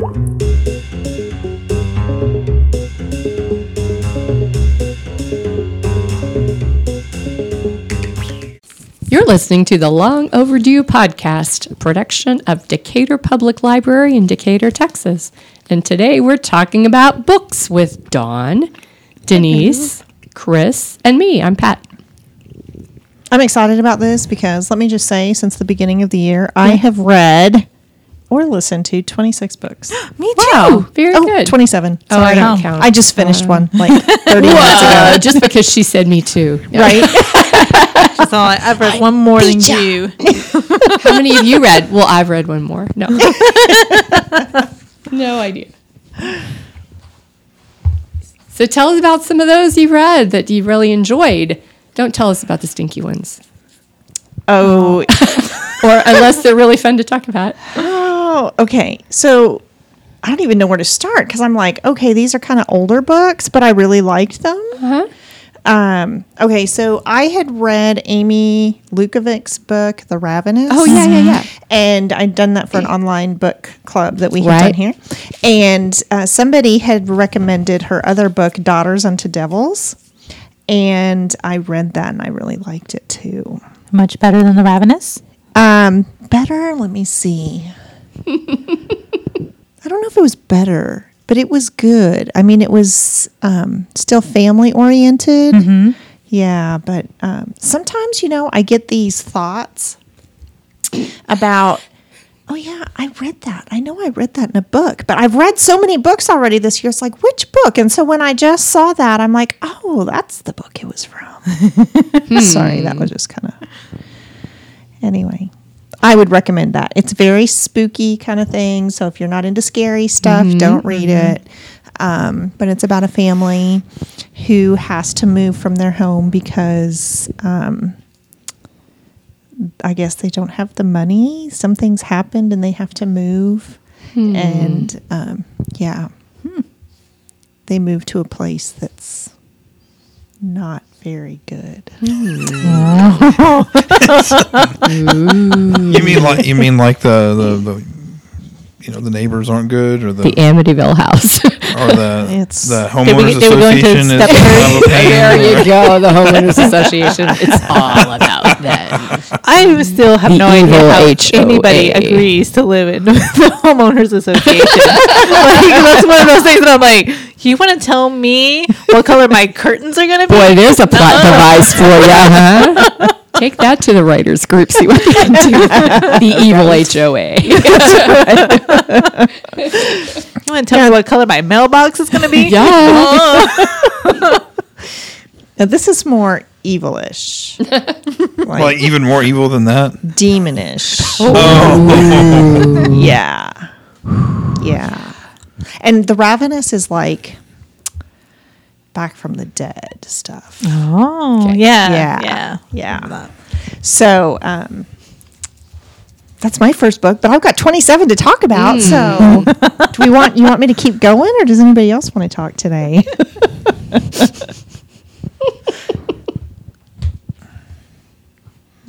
You're listening to the Long Overdue Podcast, production of Decatur Public Library in Decatur, Texas. And today we're talking about books with Dawn, Denise, Chris, and me. I'm Pat. I'm excited about this because let me just say, since the beginning of the year, I have read or listened to 26 books. Me Wow, very oh, good. 27. Oh, I Sorry. don't count. I just finished one like 30 minutes Uh, ago. just because she said me too. Yeah. Right? So I- I've read one more than you. How many of you read? Well, I've read one more. No. no idea. So tell us about some of those you've read that you really enjoyed. Don't tell us about the stinky ones. Oh, Or unless they're really fun to talk about. Oh, okay. So I don't even know where to start because I'm like, okay, these are kind of older books, but I really liked them. Uh-huh. Um, okay, so I had read Amy Lukavics's book, The Ravenous. Oh, yeah, yeah, yeah. And I'd done that for an online book club that we had done here. And uh, somebody had recommended her other book, Daughters Unto Devils. And I read that and I really liked it too. Much better than the Ravenous. Um, better, let me see. I don't know if it was better, but it was good. I mean, it was um, still family oriented. Yeah, but um, sometimes, you know, I get these thoughts about, oh, yeah, I read that. I know I read that in a book, but I've read so many books already this year. It's like, which book? And so when I just saw that, I'm like, oh, that's the book it was from. Sorry, that was just kind of. Anyway, I would recommend that. It's very spooky kind of thing. So if you're not into scary stuff, don't read it. Um, but it's about a family who has to move from their home because um, I guess they don't have the money. Something's happened and they have to move. And um, yeah, they move to a place that's not very good. Mm. You mean like you mean like the, the, the you know the neighbors aren't good or the, The Amityville house. or the It's- the They were- homeowners they were going association is step kind of a pain there you go. The homeowners association. It's all about them. I still have The no idea evil how HOA. anybody agrees to live in the homeowners association. like, that's one of those things that I'm like, you want to tell me what color my curtains are going to be? Boy, there's a plot device for you, huh? Take that to the writers group. See what they can do. The evil HOA. You want to tell me what color my mailbox is going to be? Yeah. Now, this is more evilish, like like even more evil than that. demonish. Oh, oh. Yeah. Yeah. And the ravenous is like back from the dead stuff. Oh, Okay. yeah. Yeah. Yeah. Yeah. So, um, that's my first book, but I've got 27 to talk about. So, do we want you want me to keep going or does anybody else want to talk today?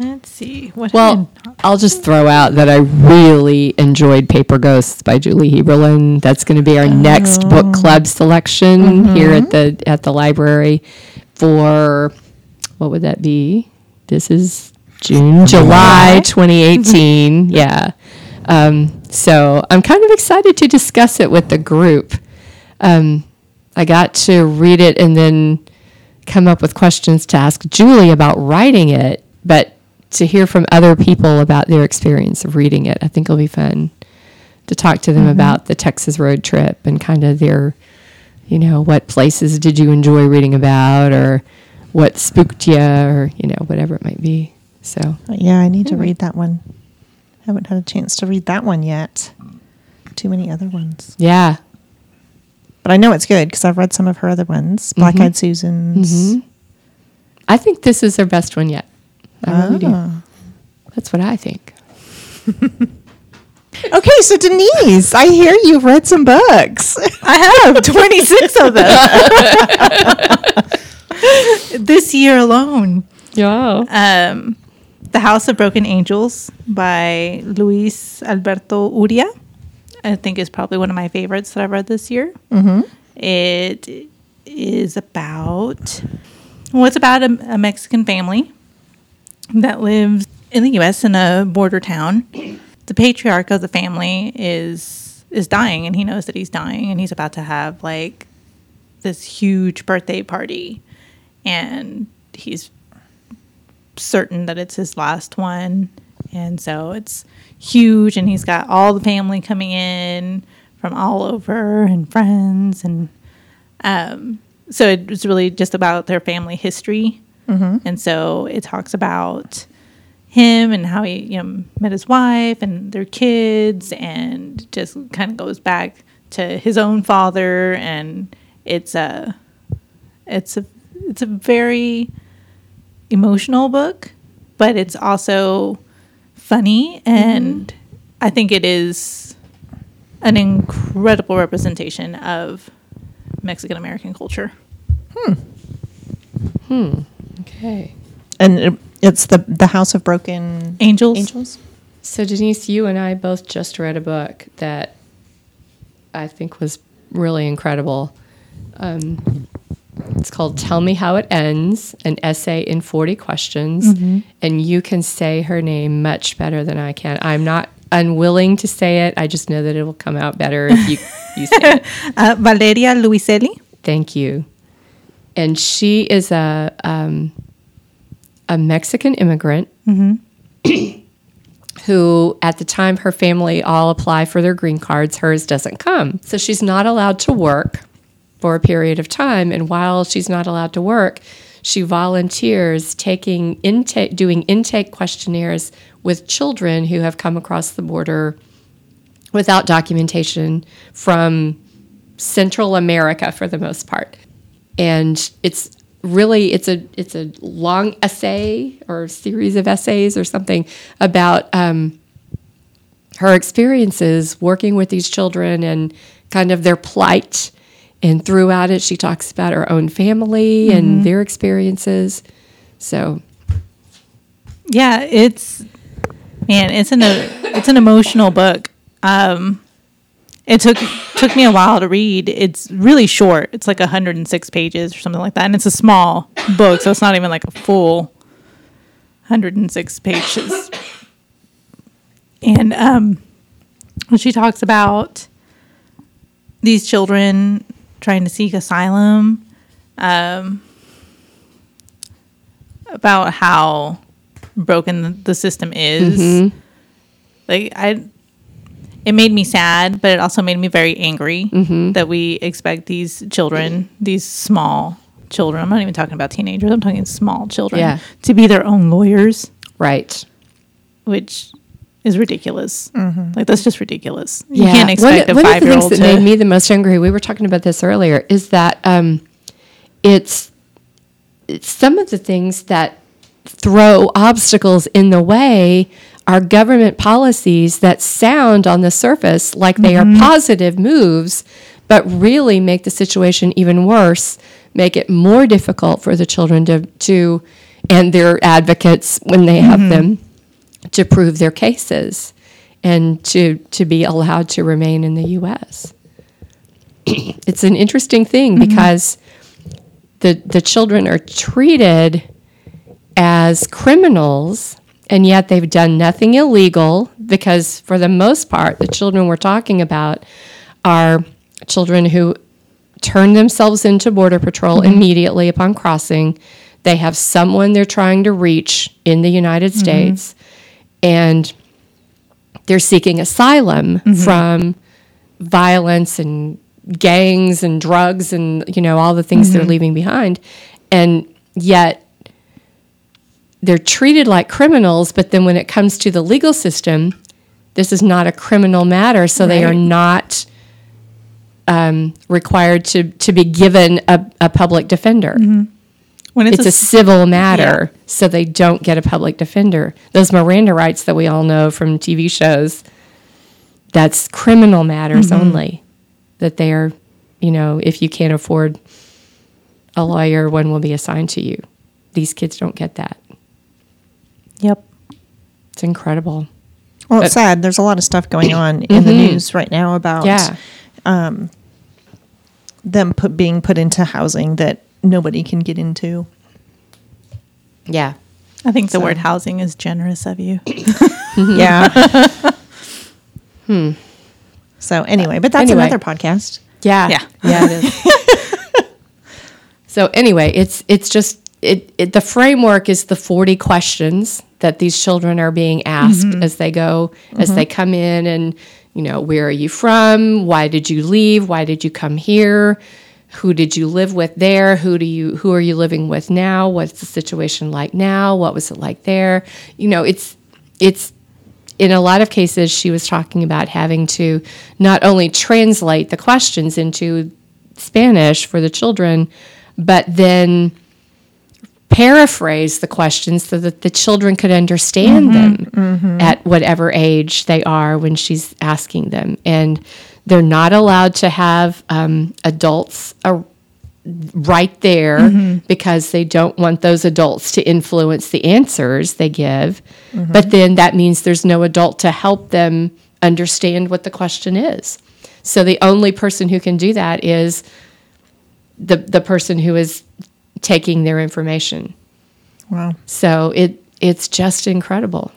Let's see. What Well, I'll just throw out that I really enjoyed Paper Ghosts by Julie Heberlin. That's going to be our next book club selection here at the at the library for what would that be? This is June, July 2018. yeah. Um, so I'm kind of excited to discuss it with the group. Um, I got to read it and then come up with questions to ask Julie about writing it, but to hear from other people about their experience of reading it, I think it'll be fun to talk to them mm-hmm. about the Texas road trip and kind of their, you know, what places did you enjoy reading about or what spooked you or, you know, whatever it might be. So, uh, yeah, I need to read that one. Haven't had a chance to read that one yet. Too many other ones. yeah. But I know it's good because I've read some of her other ones. Black mm-hmm. Eyed Susans. Mm-hmm. I think this is her best one yet. I really do. Ah. That's what I think. Okay, so Denise, I hear you've read some books. I have 26 of them. this year alone. Yeah. Um, the House of Broken Angels by Luis Alberto Urrea. I think is probably one of my favorites that I've read this year. Mm-hmm. It is about well, it's about a, a Mexican family that lives in the U.S. in a border town. The patriarch of the family is is dying, and he knows that he's dying, and he's about to have like this huge birthday party, and he's certain that it's his last one, and so it's huge, and he's got all the family coming in from all over and friends, and um, so it was really just about their family history, Mm-hmm. and so it talks about him and how he you know met his wife and their kids and just kind of goes back to his own father. And it's a it's a it's a very emotional book but it's also funny. And mm-hmm. i think it is an incredible representation of mexican american culture hmm. Hmm. Okay. And it, it's the the House of Broken angels Angels. So Denise, you and I both just read a book that I think was really incredible. Um, it's called "Tell Me How It Ends: An Essay in Forty Questions," and you can say her name much better than I can. I'm not unwilling to say it. I just know that it will come out better if you you say it. uh, valeria luiselli Thank you. And she is a um, a Mexican immigrant who, at the time, her family all apply for their green cards. Hers doesn't come, so she's not allowed to work for a period of time. And while she's not allowed to work, she volunteers taking intake, doing intake questionnaires with children who have come across the border without documentation from Central America for the most part. And it's really it's a it's a long essay or series of essays or something about um, her experiences working with these children and kind of their plight. And throughout it, she talks about her own family and their experiences. So yeah it's man it's an it's an emotional book um it took took me a while to read. It's really short. It's like 106 pages or something like that. And it's a small book so it's not even like a full 106 pages. And um she talks about these children trying to seek asylum um about how broken the, the system is. Like I, it made me sad, but it also made me very angry that we expect these children, these small children. I'm not even talking about teenagers. I'm talking small children Yeah. to be their own lawyers, right. which is ridiculous. Like that's just ridiculous. You Yeah. can't expect one, a one of five the things that to. made me the most angry, we were talking about this earlier, is that um, it's, it's some of the things that throw obstacles in the way are government policies that sound on the surface like they are mm-hmm. positive moves, but really make the situation even worse, make it more difficult for the children to, to and their advocates when they have mm-hmm. them to prove their cases and to to be allowed to remain in the US. it's an interesting thing mm-hmm. because the the children are treated as criminals and yet they've done nothing illegal because for the most part the children we're talking about are children who turn themselves into border patrol mm-hmm. immediately upon crossing. They have someone they're trying to reach in the united mm-hmm. states. And they're seeking asylum mm-hmm. from violence and gangs and drugs and you know all the things they're leaving behind. And yet they're treated like criminals but then when it comes to the legal system this is not a criminal matter so they are not um, required to to be given a, a public defender when it's, it's, a, a, civil matter, so they don't get a public defender. Those Miranda rights that we all know from TV shows, that's criminal matters Mm-hmm. only. That they are, you know, if you can't afford a lawyer, one will be assigned to you. These kids don't get that. Yep. It's incredible. Well, it's uh, sad. There's a lot of stuff going on in the mm-hmm. news right now about Yeah. Um, them put, being put into housing that nobody can get into. Yeah. I think the word housing is generous of you. Yeah. hmm. So anyway, but that's Anyway. another podcast. Yeah. Yeah. Yeah, it is. so anyway, it's it's just it, it the framework is the 40 questions that these children are being asked mm-hmm. as they go as mm-hmm. they come in and you know, where are you from? Why did you leave? Why did you come here? Who did you live with there? Who do you who are you living with now? What's the situation like now? What was it like there? You know, it's it's in a lot of cases, she was talking about having to not only translate the questions into Spanish for the children, but then paraphrase the questions so that the children could understand mm-hmm. them mm-hmm. at whatever age they are when she's asking them. And they're not allowed to have um, adults right there mm-hmm. because they don't want those adults to influence the answers they give. But then that means there's no adult to help them understand what the question is. So the only person who can do that is the the person who is taking their information. Wow. So it it's just incredible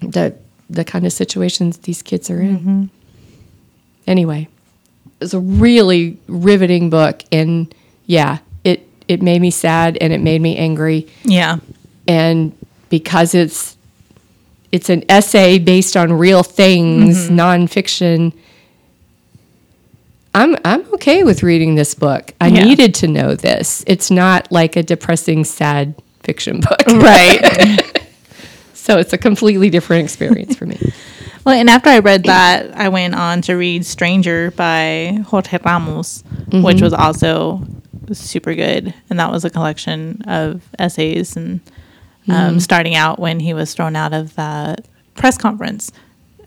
the the kind of situations these kids are in. Mm-hmm. Anyway, it's a really riveting book, and yeah, it it made me sad and it made me angry, Yeah. and because it's it's an essay based on real things, mm-hmm. nonfiction. I'm I'm okay with reading this book. I Yeah. needed to know this. It's not like a depressing, sad fiction book. Right. So it's a completely different experience for me. well, and after I read that, I went on to read Stranger by Jorge Ramos, which was also super good. And that was a collection of essays and um, starting out when he was thrown out of that press conference.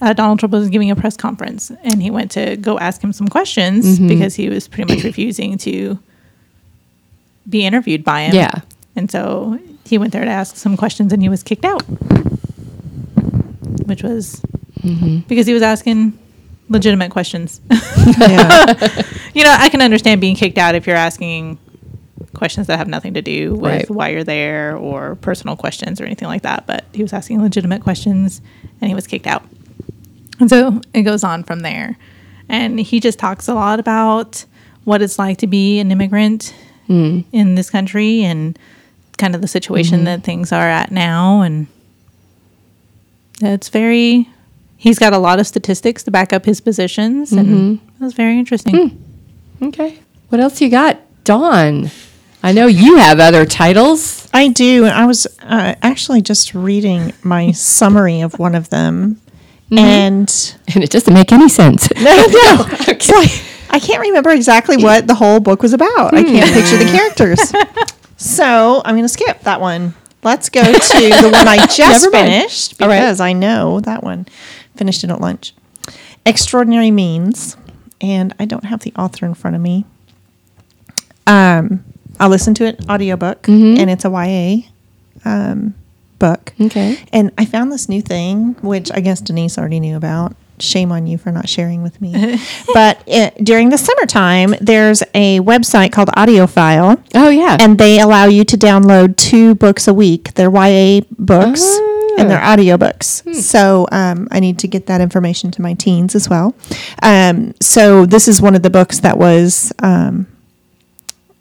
Uh, Donald Trump was giving a press conference, and he went to go ask him some questions because he was pretty much refusing to be interviewed by him. Yeah. And so he went there to ask some questions and he was kicked out. Which was because he was asking legitimate questions. Yeah. you know, I can understand being kicked out if you're asking questions that have nothing to do with Right. why you're there or personal questions or anything like that. But he was asking legitimate questions and he was kicked out. And so it goes on from there. And he just talks a lot about what it's like to be an immigrant hmm. in this country and kind of the situation mm-hmm. that things are at now. And it's very, he's got a lot of statistics to back up his positions. And mm-hmm. it was very interesting. Hmm. Okay. What else you got, Dawn? I know you have other titles. I do. I was uh, actually just reading my summary of one of them. And And it doesn't make any sense. no, no. Like, I can't remember exactly what the whole book was about. I can't picture the characters. So I'm going to skip that one. Let's go to the one I just Never finished All right. because I know that one. Finished it at lunch. Extraordinary Means. And I don't have the author in front of me. Um, I listened to it audiobook and it's a YA um, book. Okay. And I found this new thing, which I guess Denise already knew about. Shame on you for not sharing with me. but it, during the summertime, there's a website called AudioFile, Oh yeah. and they allow you to download two books a week. They're YA books and they're audiobooks. So um, I need to get that information to my teens as well. Um, so this is one of the books that was um,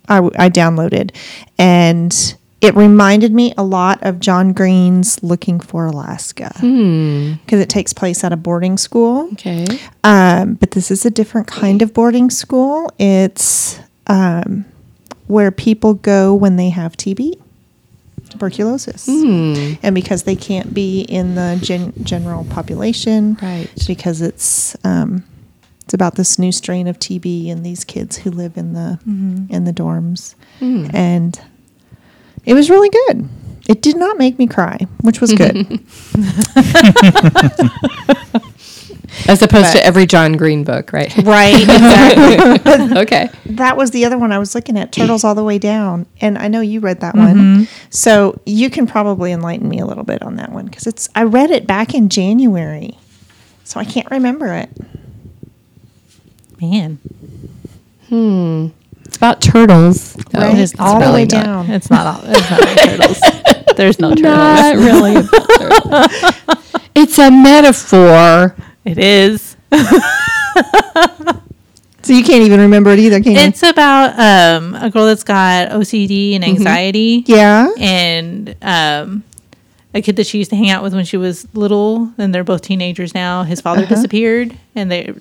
I, I downloaded, and it reminded me a lot of John Green's Looking for Alaska because it takes place at a boarding school. okay. Um, but this is a different kind of boarding school. It's um, where people go when they have TB, tuberculosis, and because they can't be in the gen- general population, Right. Because it's um, it's about this new strain of TB and these kids who live in the in the dorms, and it was really good. It did not make me cry, which was good. As opposed But- to every John Green book, right? Right. Exactly. okay. that was the other one I was looking at, Turtles All the Way Down. And I know you read that one. Mm-hmm. So you can probably enlighten me a little bit on that one because it's I read it back in January. So I can't remember it. Man, It's about turtles. though. Right. it's all the really way not- down. It's not. All, it's not turtles. There's no turtles. Not really about turtles. it's a metaphor. It is. So you can't even remember it either, can you? It's about um, a girl that's got OCD and anxiety. yeah. and um, a kid that she used to hang out with when she was little, and they're both teenagers now. His father Uh-huh. disappeared, and they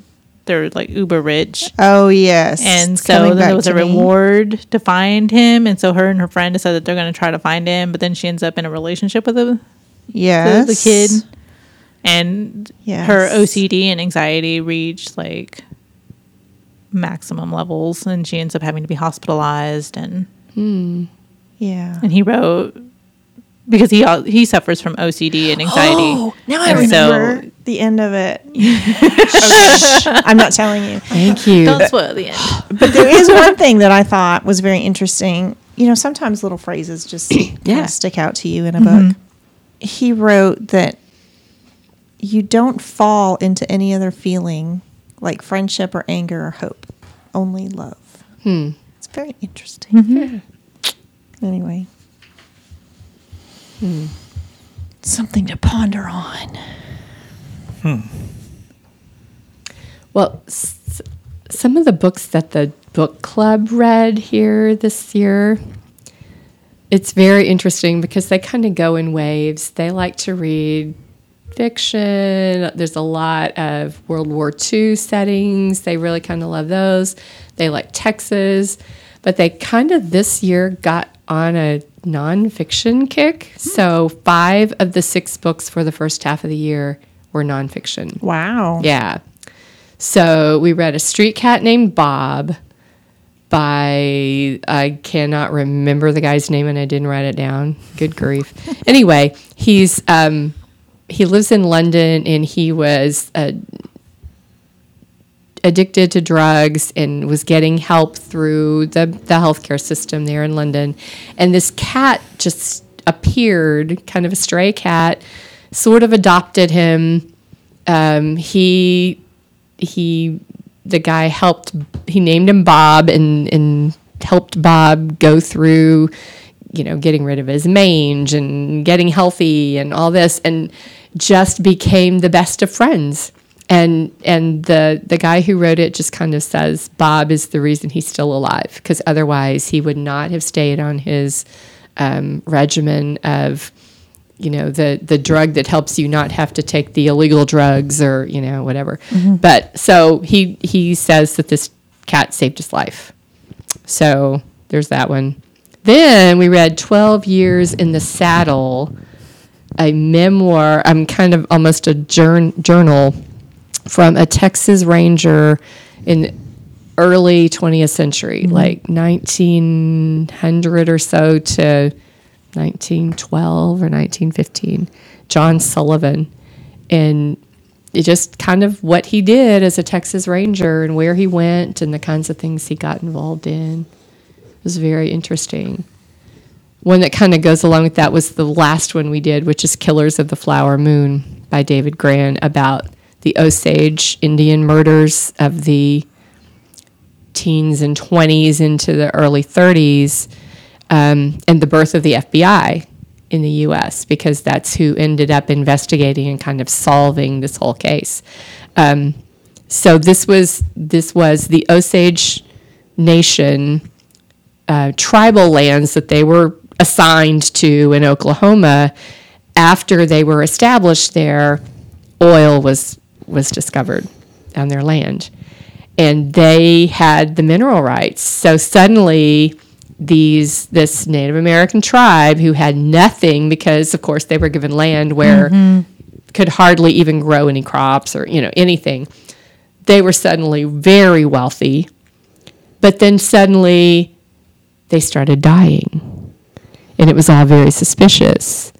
they're like uber rich, Oh yes. and so coming then there was a me. reward to find him, and so her and her friend decided that they're going to try to find him, but then she ends up in a relationship with the the, Yes. the kid, and her OCD and anxiety reach like maximum levels, and she ends up having to be hospitalized and. Hmm. Yeah. and he wrote because he he suffers from OCD and anxiety. Oh, now I And so- remember the end of it. Okay. I'm not telling you. Thank you. Don't spoil the end. But there is one thing that I thought was very interesting. You know, sometimes little phrases just Yeah. yeah. stick out to you in a book. He wrote that you don't fall into any other feeling like friendship or anger or hope, only love. Hmm. It's very interesting. Anyway. Something to ponder on. Hmm. Well, s- some of the books that the book club read here this year, it's very interesting because they kind of go in waves. They like to read fiction. There's a lot of World War II settings. They really kind of love those. They like Texas, but they kind of this year got on a nonfiction kick. So five of the six books for the first half of the year were nonfiction. Wow. Yeah. So we read A Street Cat Named Bob by, I cannot remember the guy's name and I didn't write it down. Good grief. anyway, he's, um, he lives in London and he was uh, addicted to drugs and was getting help through the, the healthcare system there in London. And this cat just appeared, kind of a stray cat, sort of adopted him. Um, he he the guy helped he named him Bob and and helped Bob go through you know getting rid of his mange and getting healthy and all this and just became the best of friends and and the the guy who wrote it just kind of says Bob is the reason he's still alive because otherwise he would not have stayed on his um, regimen of you know the the drug that helps you not have to take the illegal drugs or you know whatever. But so he he says that this cat saved his life. So there's that one. Then we read 12 years in the saddle a memoir i'm kind of almost a journ- journal from a texas ranger in early 20th century mm-hmm. like 1900 or so to 1912 or 1915, John Sullivan. And it just kind of what he did as a Texas Ranger and where he went and the kinds of things he got involved in was very interesting. One that kind of goes along with that was the last one we did, which is Killers of the Flower Moon by David Grann about the Osage Indian murders of the teens and 20s into the early 30s um, and the birth of the FBI in the US because that's who ended up investigating and kind of solving this whole case. Um, so this was this was the Osage Nation uh, tribal lands that they were assigned to in Oklahoma after they were established there. Oil was was discovered on their land, and they had the mineral rights. So suddenly these this Native American tribe who had nothing because of course they were given land where mm-hmm. could hardly even grow any crops or you know anything. They were suddenly very wealthy, but then suddenly they started dying, and it was all very suspicious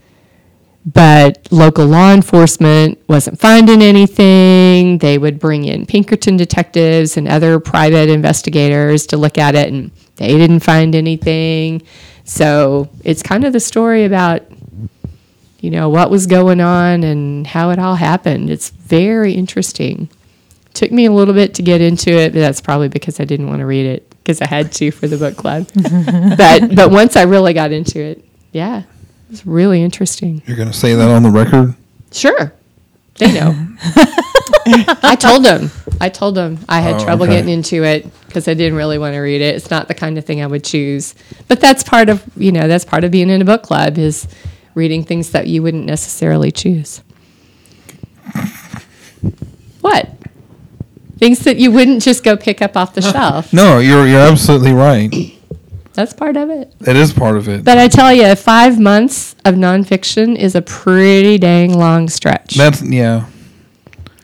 but local law enforcement wasn't finding anything. They would bring in Pinkerton detectives and other private investigators to look at it, and they didn't find anything. So it's kind of the story about, you know, what was going on and how it all happened. It's very interesting. Took me a little bit to get into it, but that's probably because I didn't want to read it because I had to for the book club. but but once I really got into it, yeah, it's really interesting. You're going to say that on the record? Sure. They know. I told them. I told them I had Oh, trouble okay. getting into it because I didn't really want to read it. It's not the kind of thing I would choose. But that's part of, you know, that's part of being in a book club is reading things that you wouldn't necessarily choose. What? Things that you wouldn't just go pick up off the shelf. No, you're you're absolutely right. That's part of it. That is part of it. But I tell you, five months of nonfiction is a pretty dang long stretch. That's yeah.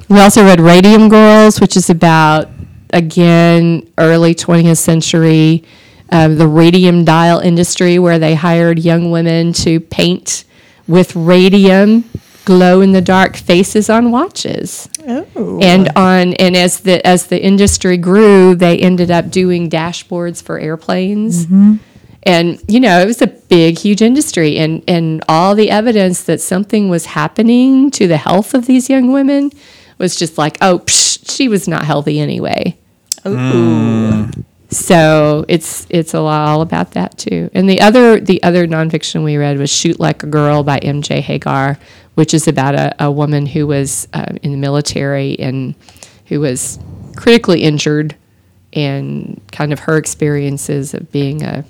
We also read Radium Girls, which is about, again, early 20th century, uh, the radium dial industry, where they hired young women to paint with radium glow in the dark faces on watches. Oh. And on and as the as the industry grew, they ended up doing dashboards for airplanes. Mm-hmm. And you know, it was a big, huge industry, and and all the evidence that something was happening to the health of these young women was just like, oh, psh, she was not healthy anyway. Oh. Hmm. So it's it's a lot all about that too. And the other the other nonfiction we read was Shoot Like a Girl by M.J. Hegar, which is about a, a woman who was uh, in the military and who was critically injured, and kind of her experiences of being a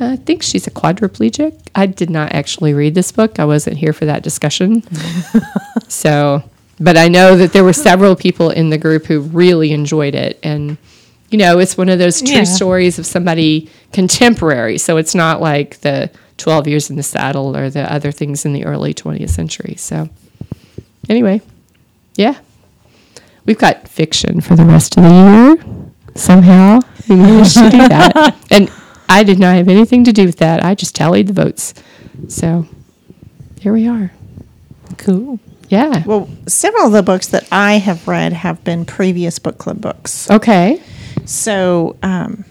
I think she's a quadriplegic. I did not actually read this book. I wasn't here for that discussion. so, but I know that there were several people in the group who really enjoyed it. And, you know, it's one of those true Yeah. stories of somebody contemporary. So it's not like the 12 years in the saddle or the other things in the early 20th century. So, anyway, yeah. We've got fiction for the rest of the year. Somehow we managed to do that. And I did not have anything to do with that. I just tallied the votes. So here we are. Cool. Yeah. Well, several of the books that I have read have been previous book club books. Okay. So um,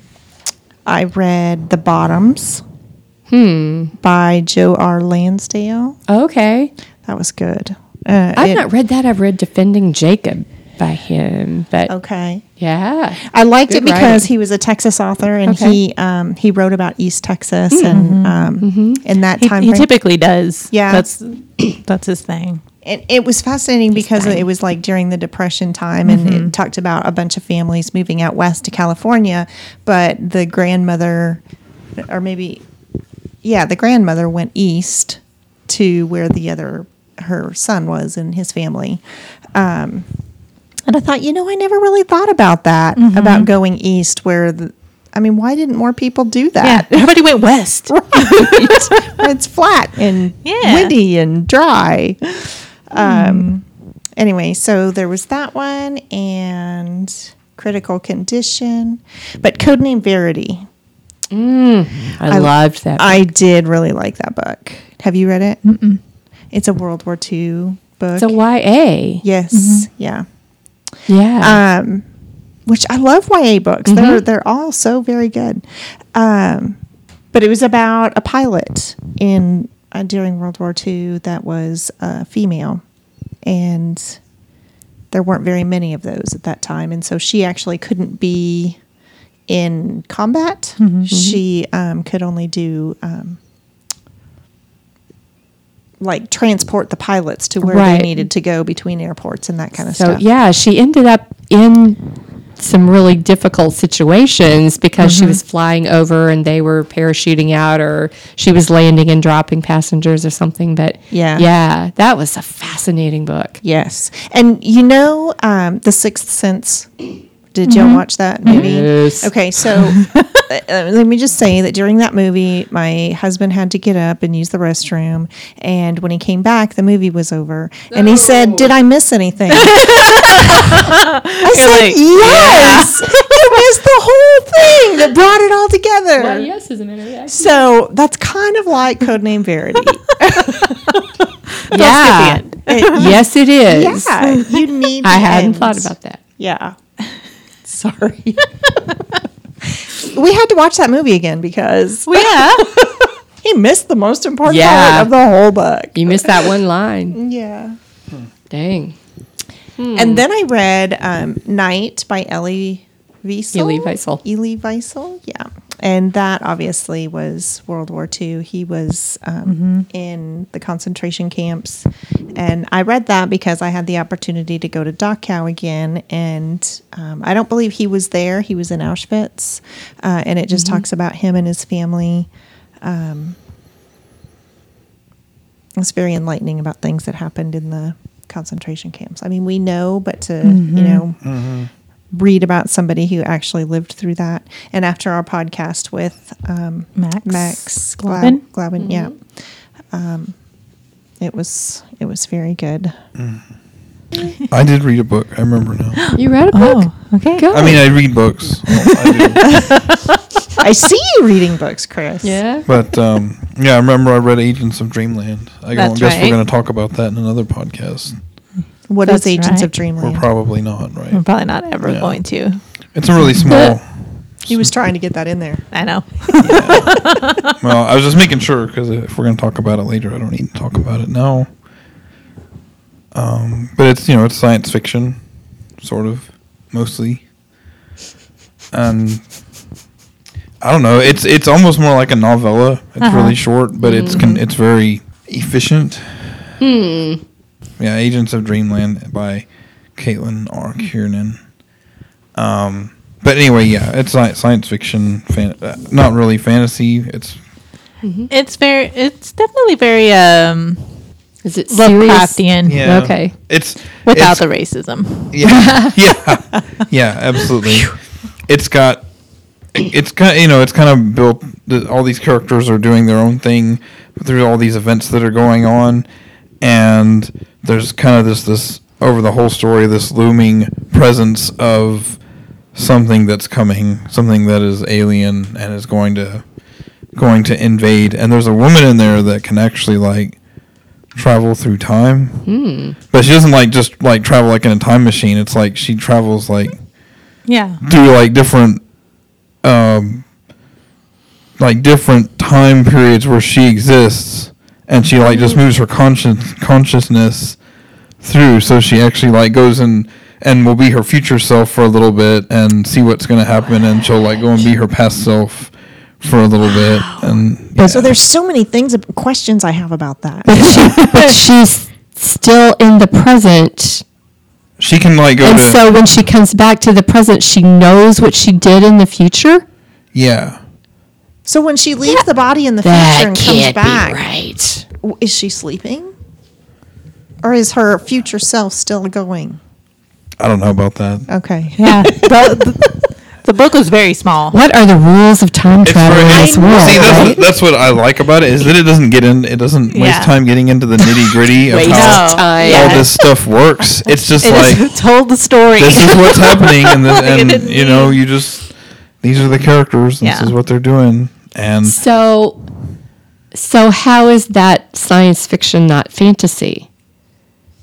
I read The Bottoms by Joe R. Lansdale. Okay. That was good. Uh, I've it- not read that. I've read Defending Jacob by him. But Okay. yeah. I liked it because writing. he was a Texas author and Okay. he um, he wrote about East Texas and um, in that He, time he frame. typically does. Yeah. That's that's his thing. It, it was fascinating because it was like during the depression time and it talked about a bunch of families moving out west to california but the grandmother or maybe yeah the grandmother went east to where the other her son was and his family um, and i thought you know i never really thought about that about going east where the I mean, why didn't more people do that? Everybody went west. Where it's flat and Yeah. windy and dry. Um, Anyway, so there was that one and critical condition, but codename Verity. I, loved that. I did really like that book. Have you read it? Mm-mm. It's a World War II book. it's a YA. yes, yeah. Yeah. Um, which I love YA books. They're they're all so very good. Um, but it was about a pilot in uh, during World War II that was uh, female, and there weren't very many of those at that time, and so she actually couldn't be in combat. She um, could only do. Um, like transport the pilots to where Right. they needed to go between airports and that kind of stuff. so stuff. yeah, she ended up in some really difficult situations because Mm-hmm. she was flying over and they were parachuting out or she was landing and dropping passengers or something but Yeah. yeah that was a fascinating book Yes, and you know, um, the Sixth Sense. Did y'all watch that movie? Yes. Okay, so let me just say that during that movie, my husband had to get up and use the restroom, and when he came back, the movie was over, and he said, "Did I miss anything?" I said, like, "Yes, you missed the whole whole thing that brought it all together. Well, yes is a minute. So that's kind of like Codename Verity. Yeah. yes, it is. yeah, you need. I hadn't thought about that. Yeah. Sorry. We had to watch that movie again because Well, yeah. he missed the most important Yeah. part of the whole book. You missed that one line. Yeah. Dang. And then I read um, Night by Ellie Wiesel. Elie Wiesel. Elie Wiesel, yeah. And that obviously was World War II. He was um, in the concentration camps. And I read that because I had the opportunity to go to Dachau again. And um, I don't believe he was there, he was in Auschwitz. Uh, and it just talks about him and his family. Um, it's very enlightening about things that happened in the concentration camps. I mean, we know, but to, you know, read about somebody who actually lived through that. And after our podcast with um, Max Max Glavin? Glavin, Glavin yeah, um, it was it was very good. I did read a book. I remember now. You read a book? Oh, okay. Good. I mean, I read books. Well, I I see you reading books, Chris. yeah. But um, yeah, I remember I read Agents of Dreamland. I That's guess right. we're going to talk about that in another podcast. What is That's Agents right. of We're probably not, right? We're probably not ever Yeah. going to. It's a really small. He was trying to get that in there. I know. Well, I was just making sure because if we're going to talk about it later, I don't need to talk about it now. Um, but it's you know it's science fiction, sort of, mostly, and I don't know. It's it's almost more like a novella. It's Uh-huh. really short, but it's con- it's very efficient. Hmm. Yeah, Agents of Dreamland by Caitlin R. Kiernan. Um, but anyway, yeah, it's sci- science fiction, fan- uh, not really fantasy. It's It's very. It's definitely very um Is it serious? Lovecraftian yeah, Okay. It's without it's- the racism. yeah, yeah, yeah, absolutely. It's got, it's kind, of you know, it's kind of built. All these characters are doing their own thing through all these events that are going on, and there's kind of this this over the whole story this looming presence of something that's coming, something that is alien and is going to going to invade. And there's a woman in there that can actually like travel through time. Hmm. But she doesn't like just like travel like in a time machine. It's like she travels like Yeah. through like different um like different time periods where she exists and she like just moves her conscious consciousness through so she actually like goes and and will be her future self for a little bit and see what's going to happen and she'll like go and be her past self for a little bit and But So there's so many things, questions I have about that. but she's still in the present. she can like go And to so when she comes back to the present, she knows what she did in the future. yeah So when she leaves the body in the future That and comes can't back, be right. w- is she sleeping? Or is her future self still going? I don't know about that Okay. Yeah. the, the, the book was very small. What are the rules of time It's travel in this I world? See, that's, right? what, that's what I like about it is that it doesn't get in. It doesn't waste time getting into the nitty gritty of Waste how No. time. all this stuff works. It's just It like just told the story. this is what's happening, and then, Like, it and didn't you know you just these are the characters. This Yeah. is what they're doing, and So, so how is that science fiction not fantasy?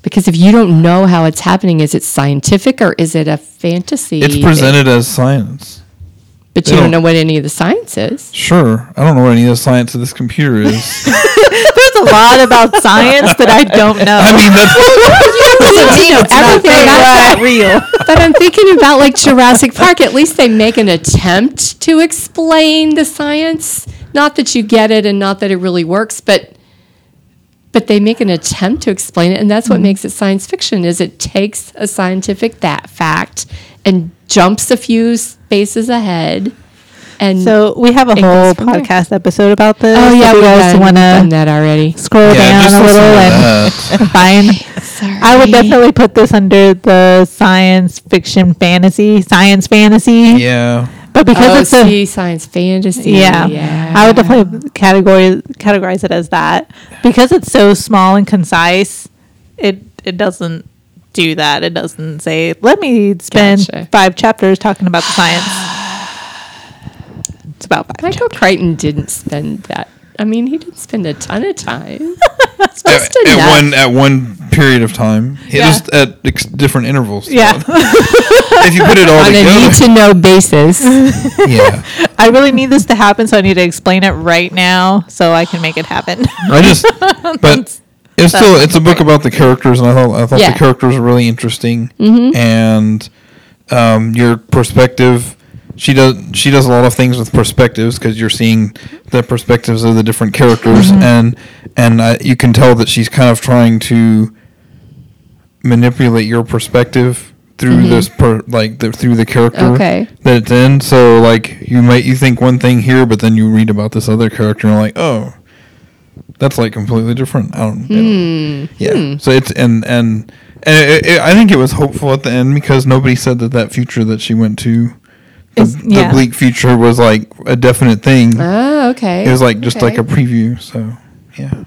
Because if you don't know how it's happening, is it scientific or is it a fantasy? it's thing? presented as science. but they you don't don't- know what any of the science is. Sure, I don't know what any of the science of this computer is. There's a lot about science that I don't know. I mean, that's, you know everything very about that. real. But I'm thinking about like Jurassic Park. At least they make an attempt to explain the science. Not that you get it, and not that it really works, but but they make an attempt to explain it, and that's what mm-hmm. makes it science fiction. Is it takes a scientific that fact and jumps a few spaces ahead. And So we have a whole goes from there. podcast episode about this. oh yeah, we you guys want done to that already. scroll yeah, down a little and that. find. I would definitely put this under the science fiction fantasy, science fantasy. Yeah, But because oh, it's a science fantasy. yeah, yeah. I would definitely category categorize it as that because it's so small and concise. It it doesn't do that. It doesn't say let me spend Gotcha. five chapters talking about the science. It's about five. Michael Crichton didn't spend that. I mean, he didn't spend a ton of time. At, at one at one period of time. Yeah. Just at ex- different intervals. Yeah. if you put it all on a need to know basis. yeah. I really need this to happen, so I need to explain it right now so I can make it happen. I just, but it's still it's a book about the characters, and I thought I thought Yeah. the characters were really interesting, and um, your perspective. She does she does a lot of things with perspectives because you're seeing the perspectives of the different characters, mm-hmm. and and I, you can tell that she's kind of trying to manipulate your perspective through mm-hmm. this per like the, through the character Okay. that it's in. So like you might you think one thing here, but then you read about this other character and you're like, oh, that's like completely different. I don't. Don't- hmm. yeah. Hmm. So it's and and and it, it, I think it was hopeful at the end because nobody said that that future that she went to, the, yeah. the bleak future, was like a definite thing. oh, okay. it was like just like a preview. So yeah,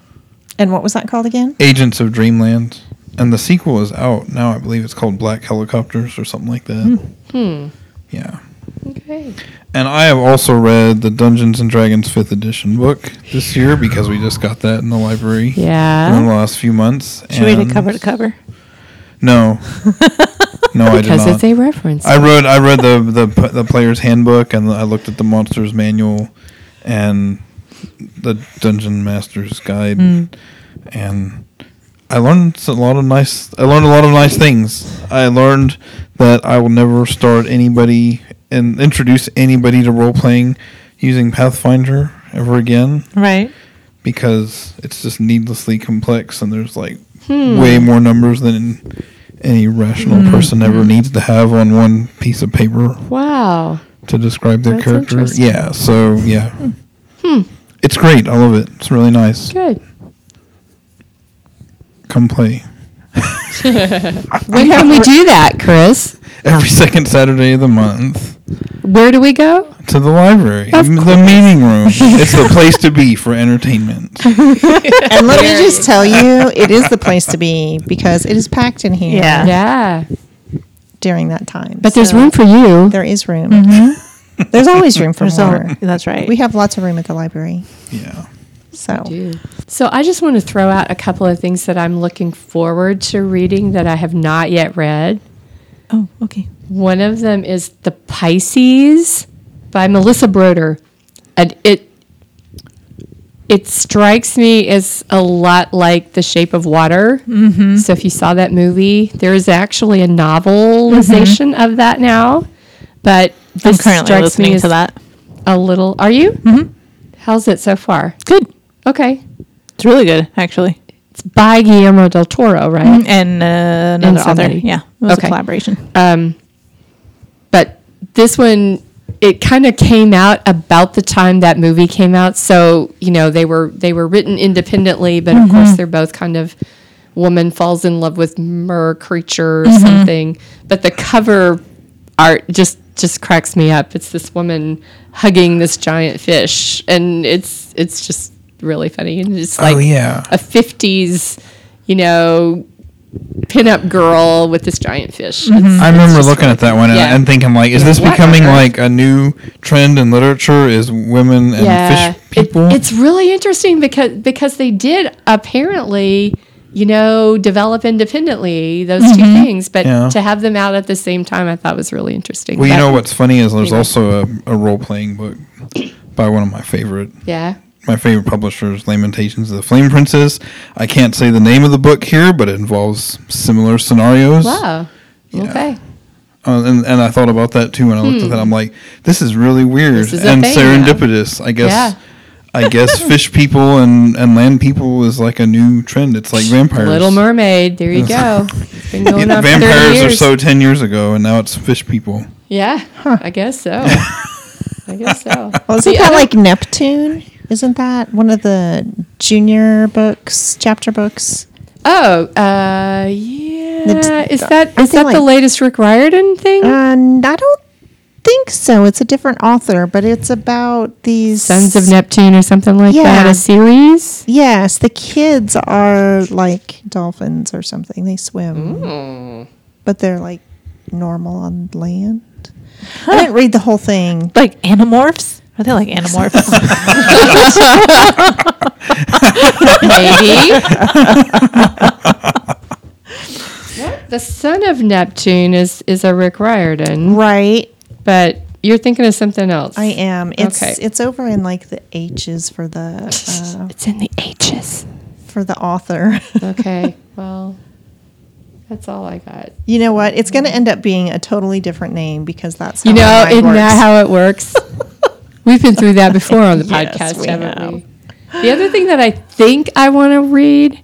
And what was that called again? Agents of Dreamland, and the sequel is out now. I believe it's called Black Helicopters or something like that. Hmm. Yeah. Okay. And I have also read the Dungeons and Dragons fifth edition book this year because we just got that in the library Yeah. in the last few months. Should we read it cover to cover? No, no, I did Because not. it's a reference. I read I read the the the player's handbook and I looked at the monsters manual and the dungeon master's guide and I learned a lot of nice I learned a lot of nice things. I learned that I will never start anybody and introduce anybody to role playing using Pathfinder ever again Right. because it's just needlessly complex and there's like Hmm. way more numbers than any rational Hmm. person ever needs to have on one piece of paper wow. to describe their That's character. Yeah, so yeah. Hmm. It's great. I love it. It's really nice. Good. Come play. When can we do that, Chris? Every second Saturday of the month Where do we go? to the library, Of the meeting room. it's the place to be for entertainment. And let me just tell you, it is the place to be because it is packed in here Yeah. Yeah. during that time. But there's room for you. There is room. Mm-hmm. There's always room for There's more. al- that's right. We have lots of room at the library. Yeah. So So I just want to throw out a couple of things that I'm looking forward to reading that I have not yet read. Oh, okay. One of them is The Pisces by Melissa Broder. And it it strikes me as a lot like The Shape of Water. Mm-hmm. So if you saw that movie, there is actually a novelization of that now. But Mm-hmm. I'm this currently strikes me listening as to that. a little. Are you? Mm-hmm. How's it so far? Good. Okay. It's really good, actually. It's by Guillermo del Toro, right? And uh, another author. Yeah. It was Okay. a collaboration. Um, but this one, it kind of came out about the time that movie came out. So you know they were they were written independently, but of course they're both kind of woman falls in love with mer creature or something. But the cover art just just cracks me up. It's this woman hugging this giant fish, and it's it's just really funny and it's like oh yeah. a 50s, you know, pinup girl with this giant fish. Mm-hmm. It's- I remember looking really at that one and, Yeah. and thinking like, is this What becoming on earth? like a new trend in literature? Is women and yeah, fish It- people? it's really interesting because because they did apparently, you know, develop independently those two mm-hmm. things, but Yeah. to have them out at the same time, I thought was really interesting. well, you But- know what's funny is there's anyway. also a, a role playing book by one of my favorite Yeah. My favorite publishers, Lamentations of the Flame Princess. I can't say the name of the book here, but it involves similar scenarios. Wow. Okay. Uh, and, and I thought about that too when I looked at that. I'm like, this is really weird Hmm. This is and thing now. serendipitous. I guess. Yeah. I guess fish people and, and land people is like a new trend. It's like vampires. Little Mermaid. There you go. It's been going Yeah, on for 30 vampires are so ten years ago, and now it's fish people. Yeah, I guess so. I guess so. Well, isn't The that like Neptune? Isn't that one of the junior books, chapter books? Oh, uh, yeah. Is that is that the latest Rick Riordan thing? And I don't think so. It's a different author, but it's about these Sons of Neptune or something like that. A series. Yes, the kids are like dolphins or something. They swim, Mm. but they're like normal on land. I didn't read the whole thing. Like Animorphs? Are they like Animorphs? Maybe. the son of Neptune is is a Rick Riordan, Right. but you're thinking of something else. I am. It's Okay. it's over in like the H's for the uh, It's in the H's. for the author. Okay. well, that's all I got. you know what? It's going to end up being a totally different name because that's how You know, isn't that how it works? We've been through that before on the Yes, podcast, we haven't have. we? The other thing that I think I want to read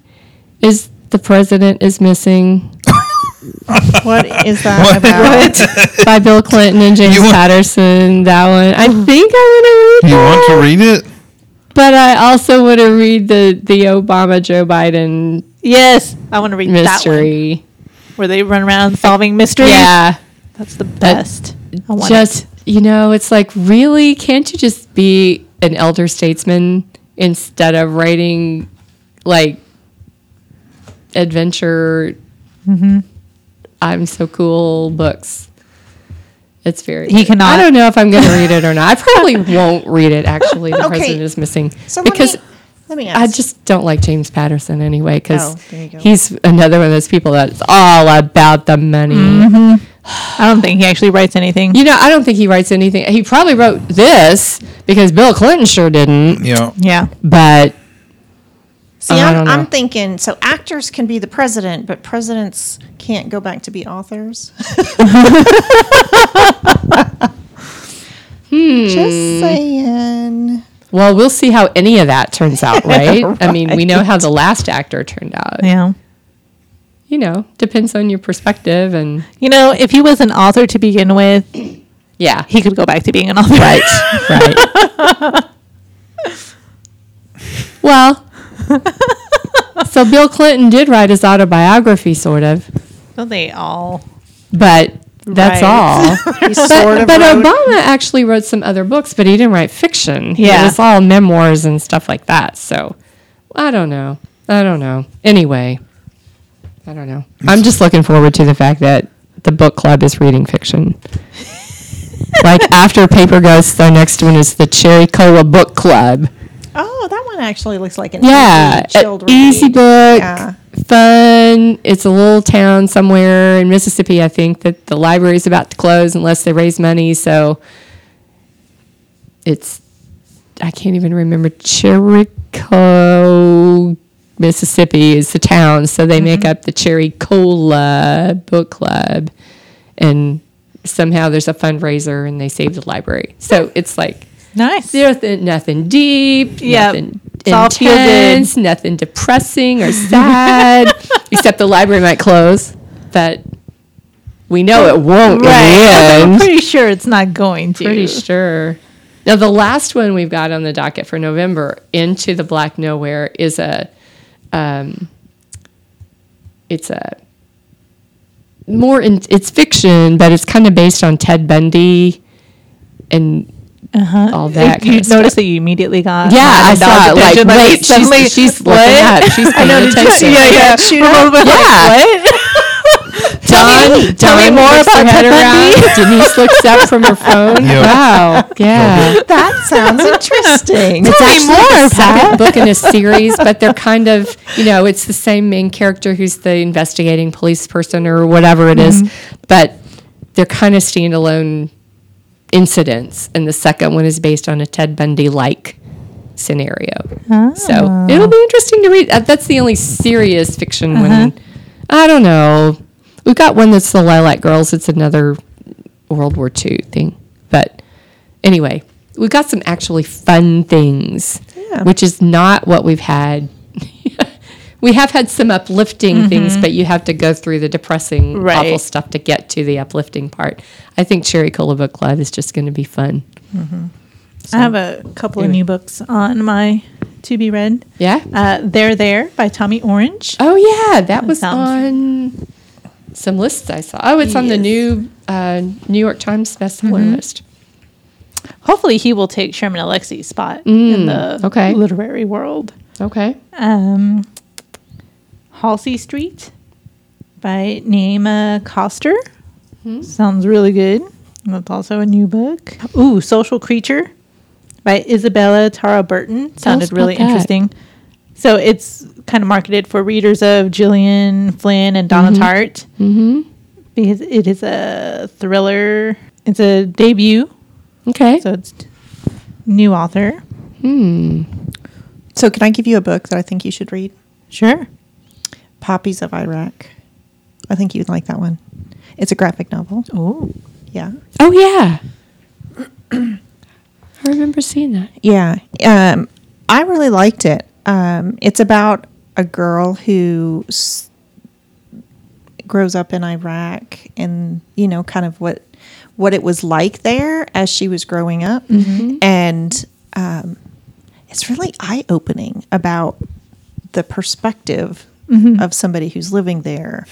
is The President is Missing What is that about? by Bill Clinton and James want- Patterson. That one. I think I want to read You want to read it? But I also want to read the, the Obama Joe Biden yes, I want to read that mystery. one where they run around solving mysteries. Yeah. that's the best. I want just it. You know it's like really can't you just be an elder statesman instead of writing like adventure Mm-hmm. i'm so cool books it's very He cannot- i don't know if i'm going to read it or not i probably won't read it actually the Okay. president is missing So let because me, let me ask. I just don't like James Patterson anyway because Oh, there you go. he's another one of those people that's all about the money. I don't think he actually writes anything. You know, I don't think he writes anything. He probably wrote this because Bill Clinton sure didn't. Yeah. Yeah. But See, I I'm. I'm thinking so actors can be the president, but presidents can't go back to be authors. Hmm. Just saying. well, we'll see how any of that turns out, right? I mean, we know how the last actor turned out. Yeah. You know, depends on your perspective and You know, if he was an author to begin with, yeah, he could go back to being an author. right, right. well, so Bill Clinton did write his autobiography, sort of, Don't they all? but that's Right. all. He sort of but wrote- Obama actually wrote some other books, but he didn't write fiction. Yeah. It was all memoirs and stuff like that. So I don't know. I don't know. Anyway, I don't know. I'm just looking forward to the fact that the book club is reading fiction. like after Paper Ghosts, the next one is the Cherry Cola Book Club. Oh, that one actually looks like an Yeah, easy, chilled easy book, Yeah. fun. It's a little town somewhere in Mississippi. I think that the library is about to close unless they raise money. So it's I can't even remember Cherico, Mississippi is the town. So they make mm-hmm. up the Cherry Cola Book Club, and somehow there's a fundraiser and they save the library. So it's like Nice. nothing, nothing deep, Yep. nothing It's all feel good. intense, nothing depressing or sad, except the library might close. But we know it won't Right. I'm pretty sure it's not going to. Pretty sure. Now, the last one we've got on the docket for November, Into the Black Nowhere, is a, um, it's a more in, it's fiction, but it's kind of based on Ted Bundy and Uh-huh. all that. you noticed that you immediately got Yeah, I saw it. Like, attention, wait, she's, she's looking what? up. She's paying I know, did you- attention. yeah, yeah. Shoot We're up. like, Yeah. what? Don, tell me Don more whips her about head Ted Bundy. around. Denise looks up from her phone. Yep. Wow. Yeah. That sounds interesting. It's me actually more, the second Pat. book in a series, but they're kind of, you know, it's the same main character who's the investigating police person or whatever it is, but they're kind of standalone incidents. And the second one is based on a Ted Bundy like scenario. So it'll be interesting to read. Uh, That's the only serious fiction one. I don't know. We've got one that's the Lilac Girls. It's another World War II thing. But anyway, we've got some actually fun things, Yeah. which is not what we've had. we have had some uplifting things, but you have to go through the depressing, Right. awful stuff to get to the uplifting part. I think Cherry Cola Book Club is just going to be fun. I have a couple of new books on my to be read. Yeah. Uh, They're There by Tommy Orange. Oh yeah, that was sounds- on some lists I saw. Oh, it's on the new uh, New York Times bestseller list. Hopefully, he will take Sherman Alexie's spot in the okay. literary world. Okay. Um, Halsey Street by Naima Coster. Sounds really good. That's also a new book. Ooh, Social Creature by Isabella Tara Burton. Sounded really that. interesting. So it's kind of marketed for readers of Gillian Flynn and Donna Tartt Mm-hmm. because it is a thriller. It's a debut, Okay. so it's new author. Hmm. So, can I give you a book that I think you should read? Sure. Poppies of Iraq. I think you'd like that one. It's a graphic novel. Oh, Yeah. Oh yeah. I remember seeing that. Yeah. Um, I really liked it. Um, it's about a girl who s- grows up in Iraq and, you know, kind of what what it was like there as she was growing up. And um, it's really eye opening about the perspective of somebody who's living there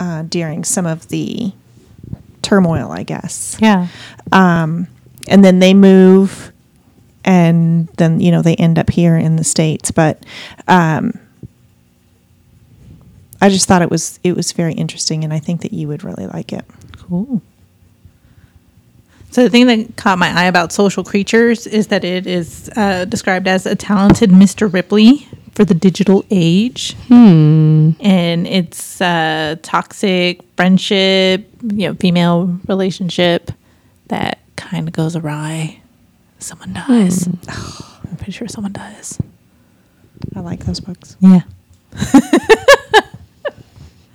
uh, during some of the turmoil, I guess yeah. um, and then they move and then you know they end up here in the states but um, i just thought it was it was very interesting and i think that you would really like it Cool. So the thing that caught my eye about Social Creatures is that it is uh, described as a talented Mr. Ripley for the digital age, Hmm. and it's a toxic friendship, you know, female relationship that kind of goes awry. Someone dies. Hmm. I'm pretty sure someone dies. i like those books Yeah.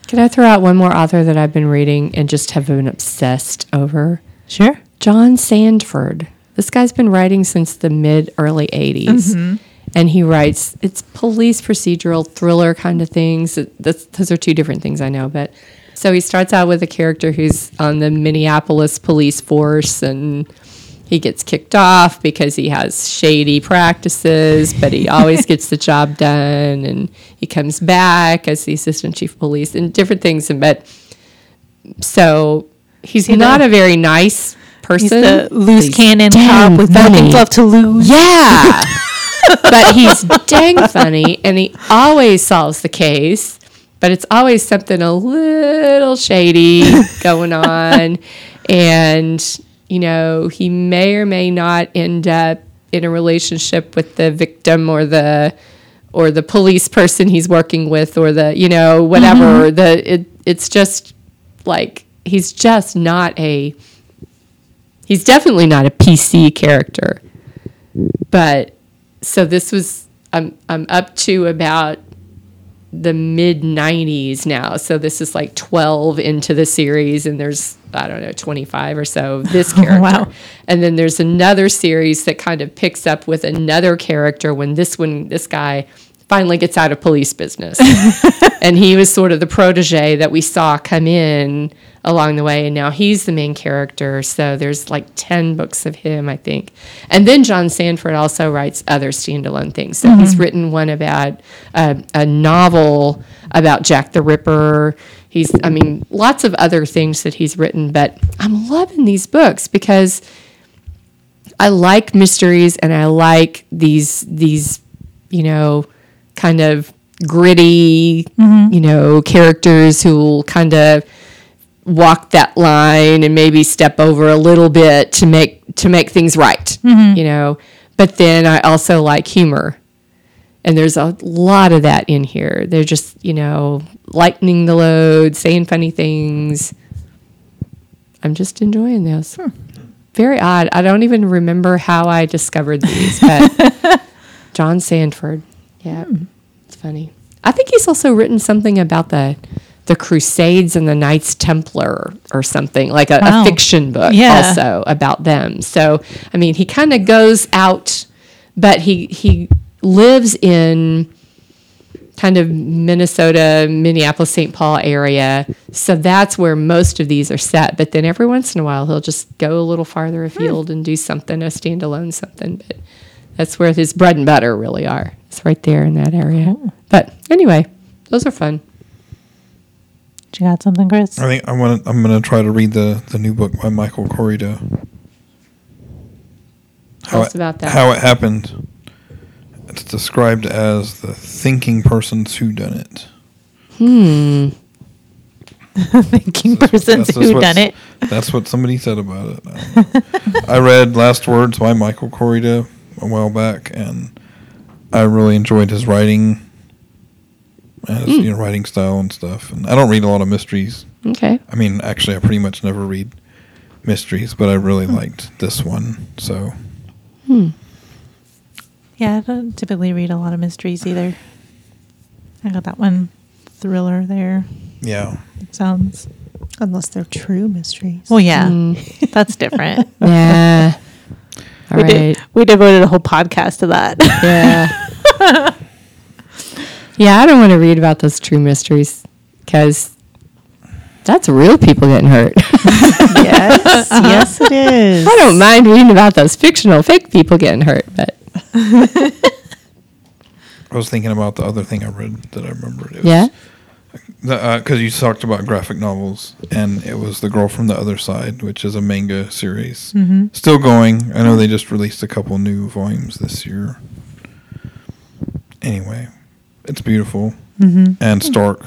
Can I throw out one more author that I've been reading and just have been obsessed over? Sure. John Sandford. This guy's been writing since the mid early 80s. Mm-hmm. And he writes, it's police procedural thriller kind of things. That's, those are two different things I know. But so he starts out with a character who's on the Minneapolis police force and he gets kicked off because he has shady practices, but he always gets the job done. And he comes back as the assistant chief of police and different things. And But so he's he not the- a very nice person. He's the loose He's cannon cop with funny. nothing left to lose. Yeah. but he's dang funny and he always solves the case, but it's always something a little shady going on. And, you know, he may or may not end up in a relationship with the victim or the or the police person he's working with or the you know whatever. Mm-hmm. The it, it's just like he's just not a he's definitely not a PC character. But so this was I'm I'm up to about the mid 90s now. So this is like 12 into the series and there's I don't know 25 or so of this character. Wow. And then there's another series that kind of picks up with another character when this one this guy finally gets out of police business. and he was sort of the protege that we saw come in along the way and now he's the main character. So there's like 10 books of him i think. And then john sandford also writes other standalone things. So he's mm-hmm. written one about a, a novel about jack the ripper. He's i mean lots of other things that he's written but i'm loving these books because I like mysteries and I like these these you know kind of gritty mm-hmm. you know characters who will kind of walk that line and maybe step over a little bit to make to make things right mm-hmm. you know? But then I also like humor. And there's a lot of that in here. They're just you know lightening the load saying funny things. I'm just enjoying this. Hmm. Very odd. I don't even remember how I discovered these, but John Sandford. Yeah, hmm. it's funny. I think he's also written something about the the Crusades and the Knights Templar or something like a, Wow. a fiction book Yeah. also about them. So I mean, he kind of goes out, but he he lives in kind of Minnesota, Minneapolis, St. Paul area. So that's where most of these are set. But then every once in a while, he'll just go a little farther afield and do something, a standalone something. But that's where his bread and butter really are. It's right there in that area. But anyway, those are fun. You got something, Chris? I think I want. I'm going to try to read the the new book by Michael Koryta. Tell us it- about that. How it happened. It's described as the thinking person's whodunit. Hmm. Thinking persons That's just who done it. That's what somebody said about it. I read Last Words by Michael Koryta a while back, and I really enjoyed his writing, and his hmm. you know, writing style and stuff. And I don't read a lot of mysteries. Okay. I mean, actually, I pretty much never read mysteries, but I really hmm. liked this one. So Hmm. Yeah, I don't typically read a lot of mysteries either. I got that one thriller there. yeah, Sounds Unless they're true mysteries. well, yeah, hmm. that's different. Yeah. All we right. did we devoted a whole podcast to that. Yeah. yeah, I don't want to read about those true mysteries because that's real people getting hurt. yes, yes, it is. I don't mind reading about those fictional fake people getting hurt, but I was thinking about the other thing I read that I remembered. It yeah. because you talked about graphic novels, and it was The Girl from the Other Side, which is a manga series. Mm-hmm. Still going. I know they just released a couple new volumes this year. Anyway, it's beautiful Mm-hmm. and stark.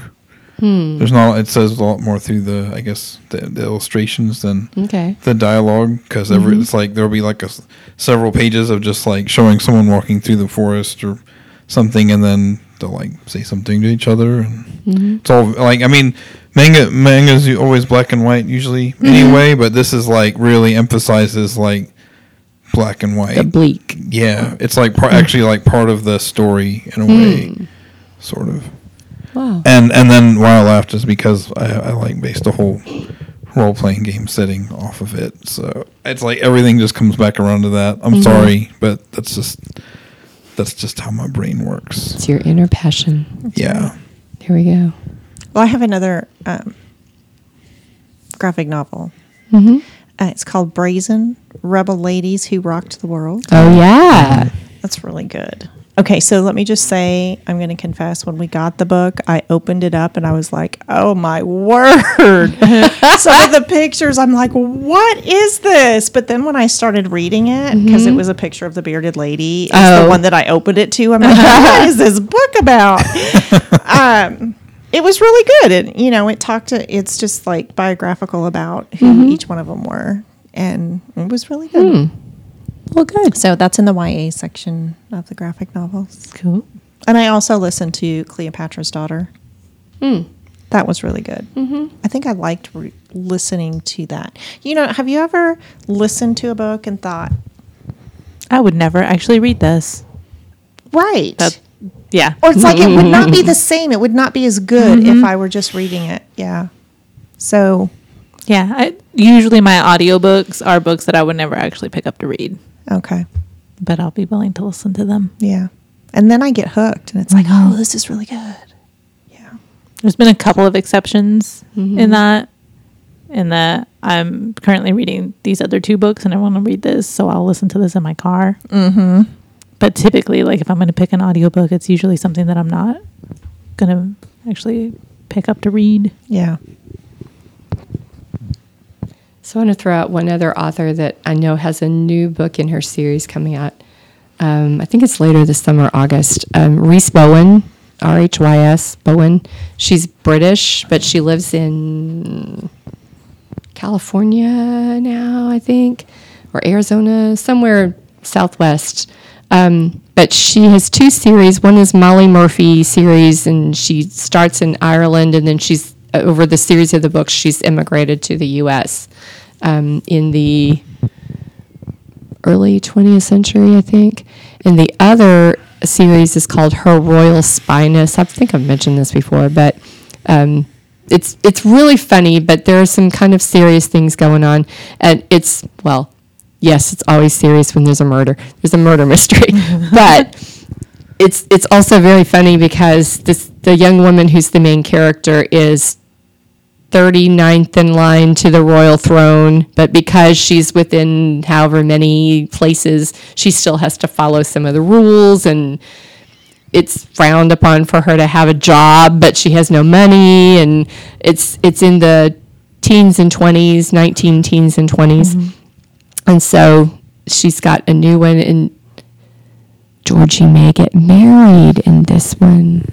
Hmm. There's not. It says a lot more through the, I guess, the, the illustrations than Okay. the dialogue because every Mm-hmm. it's like there'll be like a s- several pages of just like showing someone walking through the forest or something, and then they'll like say something to each other, and Mm-hmm. it's all like I mean, manga manga's u- always black and white usually Mm-hmm. anyway, but this is like really emphasizes like black and white. The bleak. yeah, it's like par- actually like part of the story in a way, sort of. Wow. And and then why I laughed is because I, I like based the whole role playing game setting off of it. So it's like everything just comes back around to that. I'm sorry, but that's just that's just how my brain works. It's your inner passion. Yeah. Here we go. Well, I have another um, graphic novel. Mm-hmm. Uh, it's called Brazen Rebel Ladies Who Rocked the World. Oh yeah. That's really good. Okay, so let me just say, I'm going to confess, when we got the book, I opened it up and I was like, oh my word. Some of the pictures, I'm like, what is this? But then when I started reading it, because it mm-hmm. was a picture of the bearded lady, it's Oh. the one that I opened it to, I'm like, what is this book about? um, it was really good. It, you know, it talked to, it's just like biographical about who mm-hmm. each one of them were. And it was really good. Hmm. Well, good. So that's in the YA section of the graphic novels. Cool. And I also listened to Cleopatra's Daughter. That was really good. Mm-hmm. I think I liked re- listening to that. You know, have you ever listened to a book and thought, I would never actually read this. right? That, yeah. or it's like it would not be the same. It would not be as good if I were just reading it. Yeah. So, Yeah. I, usually my audiobooks are books that I would never actually pick up to read, okay. but I'll be willing to listen to them. Yeah. And then I get hooked and it's like, oh, this is really good. Yeah. There's been a couple of exceptions in that, in that I'm currently reading these other two books and I want to read this, so I'll listen to this in my car. Mm-hmm. But typically, like if I'm going to pick an audiobook, it's usually something that I'm not going to actually pick up to read. Yeah. So I want to throw out one other author that I know has a new book in her series coming out. Um, I think it's later this summer, August. Um, Rhys Bowen, R H Y S Bowen. She's British, but she lives in California now, I think, or Arizona, somewhere southwest. Um, but she has two series. One is Molly Murphy series, and she starts in Ireland, and then she's over the series of the books. She's immigrated to the U.S. Um, in the early 20th century, I think. And the other series is called Her Royal Spyness. I think I've mentioned this before, but um, it's it's really funny. But there are some kind of serious things going on, and it's well, yes, it's always serious when there's a murder. There's a murder mystery, but it's it's also very funny because this the young woman who's the main character is 39th in line to the royal throne, but because she's within however many places, she still has to follow some of the rules and it's frowned upon for her to have a job, but she has no money and it's it's in the teens and 20s, 19 teens and 20s. Mm-hmm. And so she's got a new one and Georgie may get married in this one.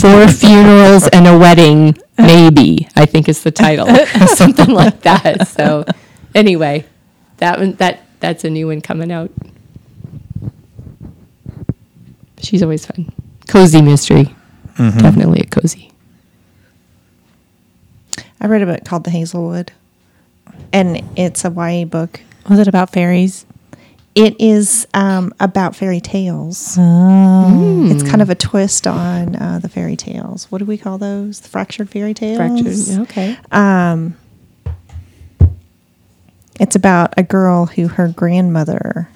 Four funerals and a wedding, maybe, I think is the title. Something like that. So anyway, that one that that's a new one coming out. She's always fun. Cozy mystery. Mm-hmm. Definitely a cozy. I read a book called The Hazelwood, and it's a YA book. Was it about fairies? It is um, about fairy tales. Oh. It's kind of a twist on uh, the fairy tales. What do we call those? The fractured fairy tales. Fractured. Okay. Um, it's about a girl who her grandmother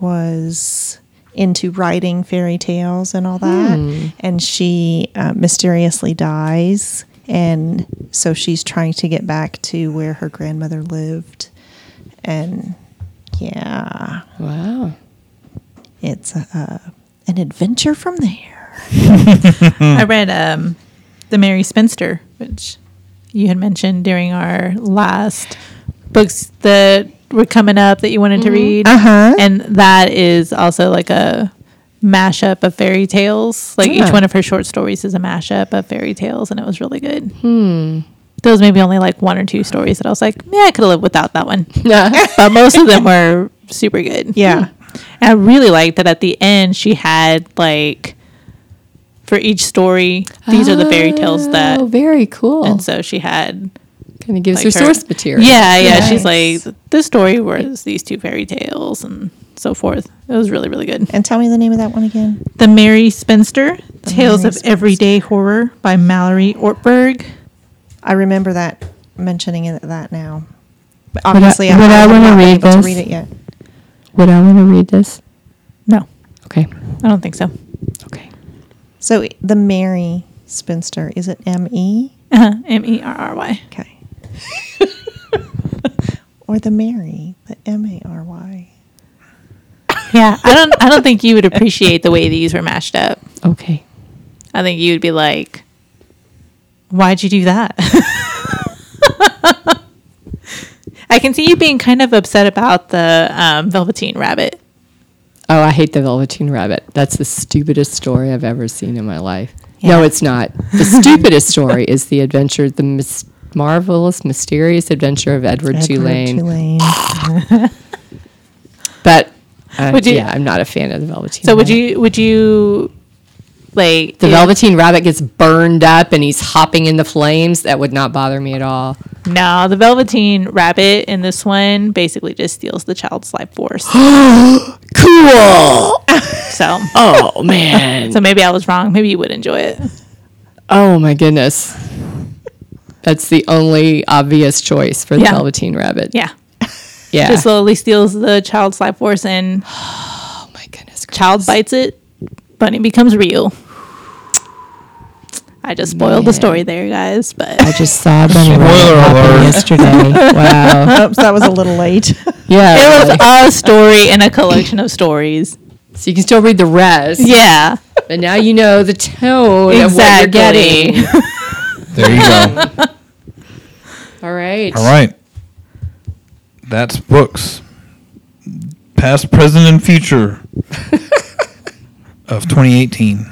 was into writing fairy tales and all that, and she uh, mysteriously dies, and so she's trying to get back to where her grandmother lived, and yeah, Wow. it's uh, an adventure from there. I read um, The Merry Spinster, which you had mentioned during our last books that were coming up that you wanted to read. Uh-huh. And that is also like a mashup of fairy tales. Like Yeah. each one of her short stories is a mashup of fairy tales, and it was really good. Hmm. There was maybe only like one or two stories that I was like, yeah, I could have lived without that one. Yeah. but most of them were super good. Yeah. Hmm. And I really liked that at the end she had like for each story, these are the fairy tales oh, that Oh, very cool. and so she had kind of gives like her, her- source material. Yeah, yeah. She's like this story was these two fairy tales and so forth. It was really, really good. And tell me the name of that one again. The Merry Spinster, Tales Merry of Everyday Horror by Mallory Ortberg. I remember that mentioning it, that now. But I- obviously, would I not been read able to this? read it yet. Would I want to read this? No, Okay. I don't think so. Okay. So the Mary Spinster is it M E? Uh-huh. M E R R Y. Okay. or the Mary, the M A R Y. Yeah, I don't. I don't think you would appreciate the way these were mashed up. Okay. I think you'd be like, "Why'd you do that?" I can see you being kind of upset about the um, Velveteen Rabbit. Oh, I hate the Velveteen Rabbit. That's the stupidest story I've ever seen in my life. No, it's not. The stupidest story is the adventure, the mis- marvelous, mysterious adventure of Edward, Edward Tulane. Tulane. But uh, you- yeah, I'm not a fan of the Velveteen. So would you? Would you like The Velveteen Rabbit gets burned up and he's hopping in the flames. That would not bother me at all. No, the Velveteen Rabbit in this one basically just steals the child's life force. Cool. so, Oh man. so maybe I was wrong. Maybe you would enjoy it. Oh my goodness. That's the only obvious choice for the Yeah. Velveteen Rabbit. Yeah, Yeah. just slowly steals the child's life force, and oh my goodness. child bites it. Bunny becomes real. I just spoiled the story there, guys. But I just saw Bunny Spoiler alert. yesterday. Wow. Oops, that was a little late. Yeah. it really. was a story in a collection of stories. so you can still read the rest. Yeah, But now you know the tone of what you're exactly. getting. There you go. All right. All right. That's books. Past, present, and future of 2018.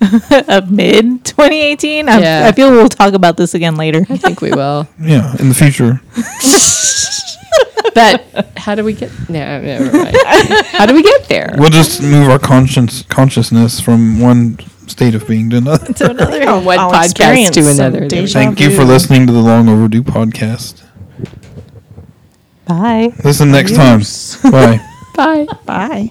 of mid 2018. I, Yeah. I feel we'll talk about this again later. I think we will. Yeah, in the future. But how do we get? No, never mind. How do we get there? We'll just move our conscience consciousness from one state of being to another. to another. From one I'll podcast to another. There we deja go. Thank you for listening to the Long Overdue podcast. Bye. Listen next time. Bye. Bye. Bye.